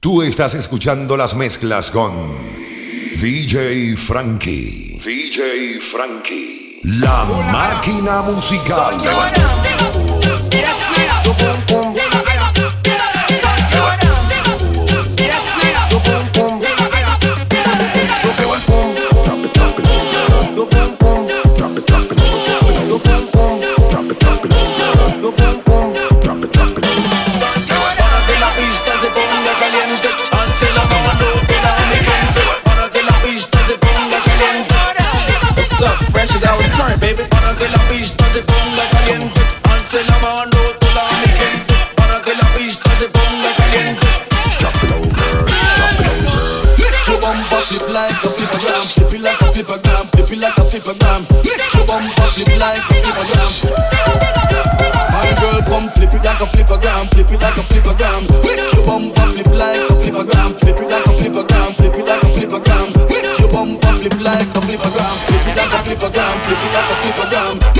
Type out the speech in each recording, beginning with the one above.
Tú estás escuchando las mezclas con DJ Frankie. DJ Frankie. La máquina musical. like a flippergram, flip it like a flippergram. Make your bumper flip like a flippergram, flip it like a flippergram, flip it like a flippergram. Make your bumper flip like a flippergram, flip it like a flippergram, flip it like a flippergram.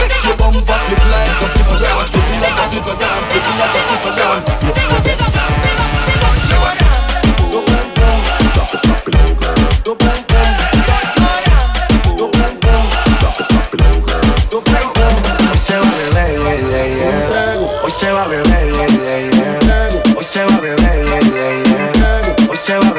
se va a beber, yeah, yeah, yeah. Hoy se va a beber, yeah, yeah, yeah. Beber.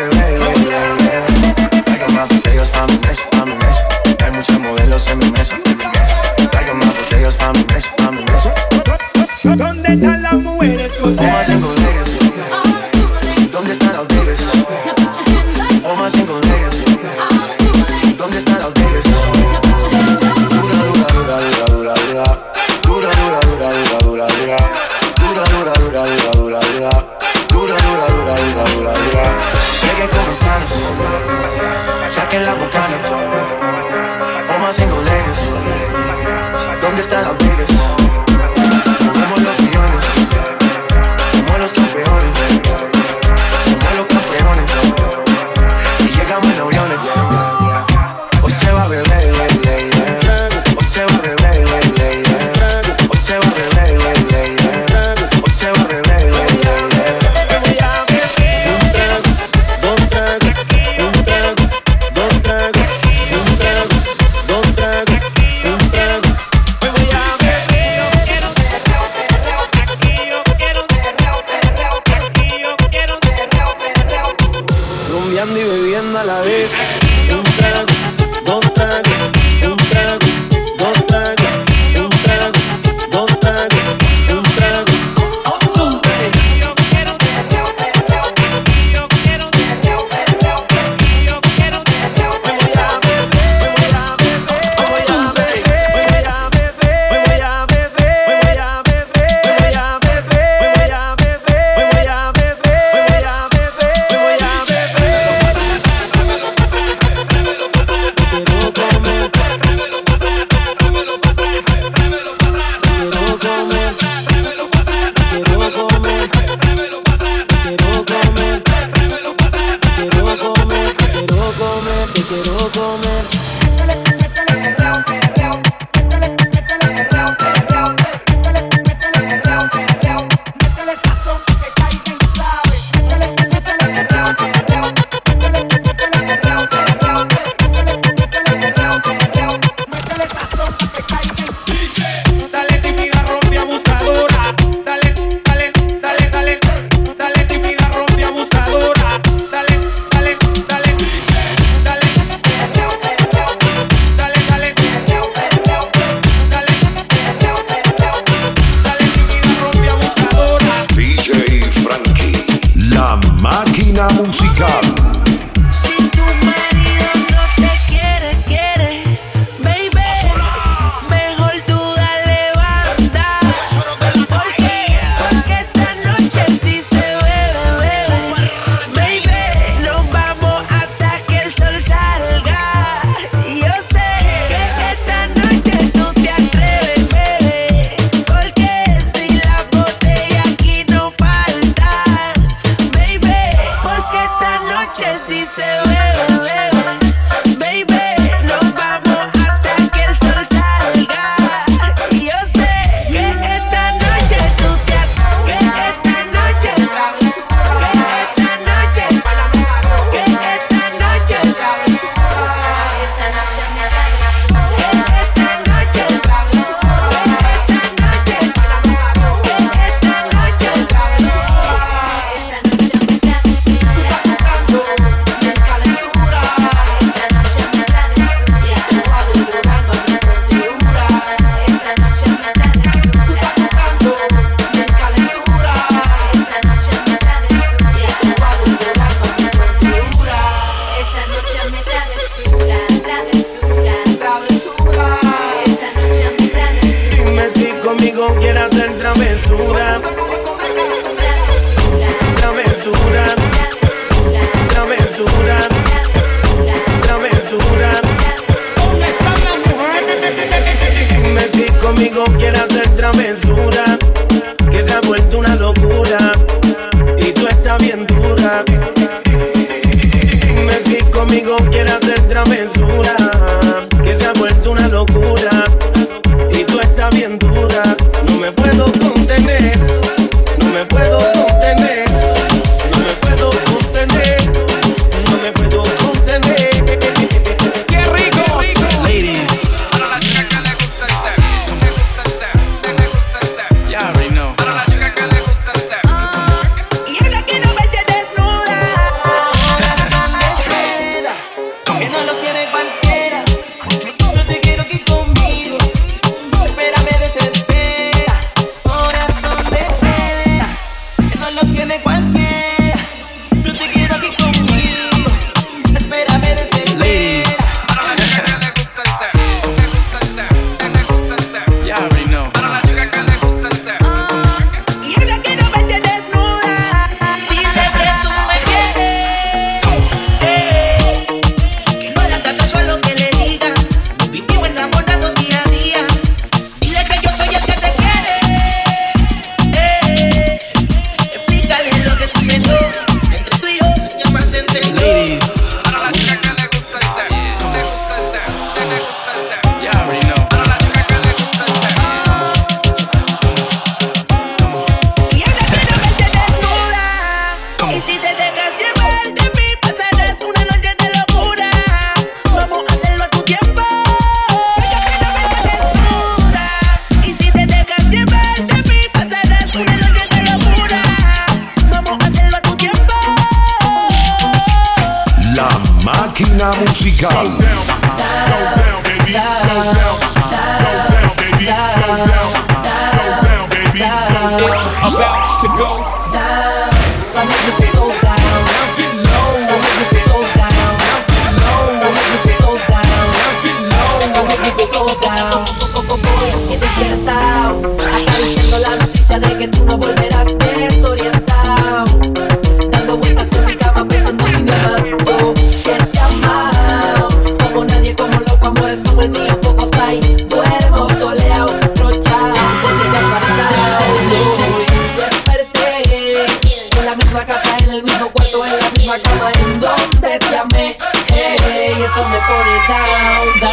Máquina musical. musical. en el mismo cuarto, en la misma cama en donde te amé. Hey, eso me pone down, down.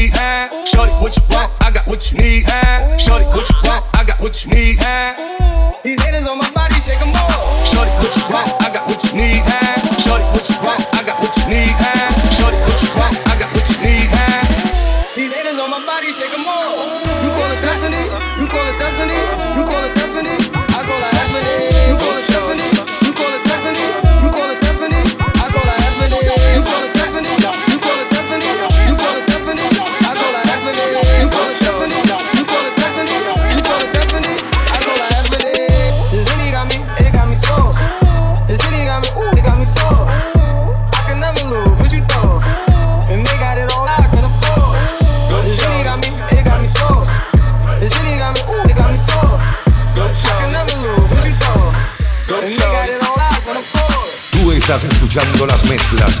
need. Eh? Shorty, what you want? I got what you need. Eh? Shorty, what you want? I got what you need. Eh? These haters on my body, shake 'em all. Shorty, what you want? I got what you need, eh?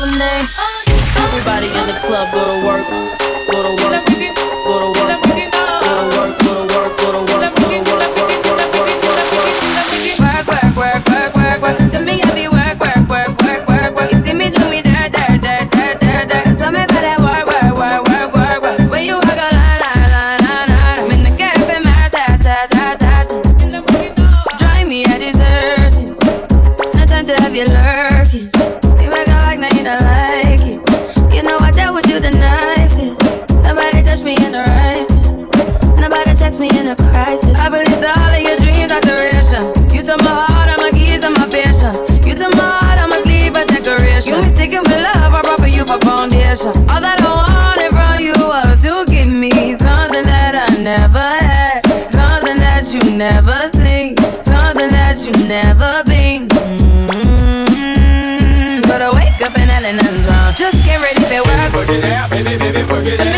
Everybody in the club go to work. All that I wanted from you was to give me something that I never had, something that you never seen, something that you never been. Mm-hmm. But I wake up and wrong. Just get ready for work. Work it out, baby, baby, work it out.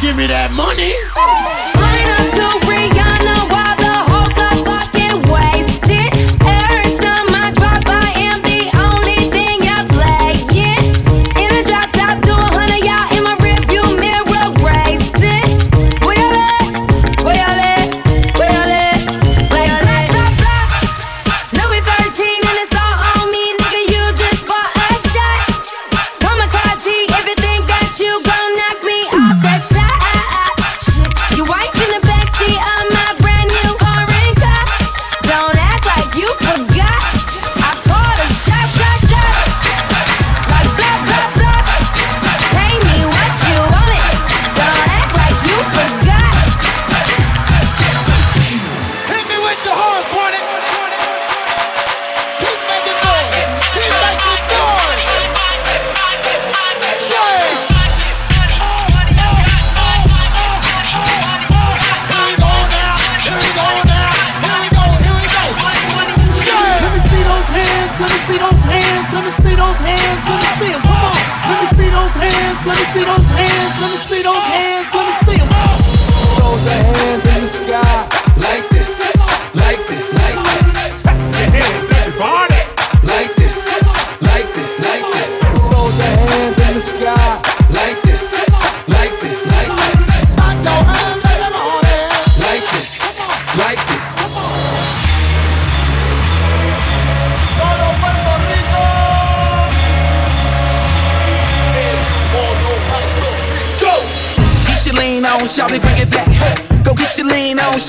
give me that money.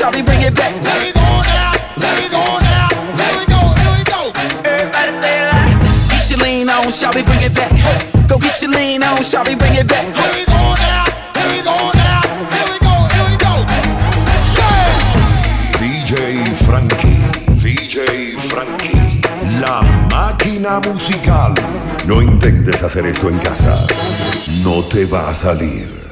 Shawty, bring it back. Let it go now, let it go now, let it go, let it go. Everybody say that. Get your lean on, Shawty, bring it back. Go get your lean on, Shawty, bring it back. Let it go now, let it go now, here we go, here we go. Yeah. DJ Frankie, DJ Frankie, la máquina musical. No intentes hacer esto en casa. No te va a salir.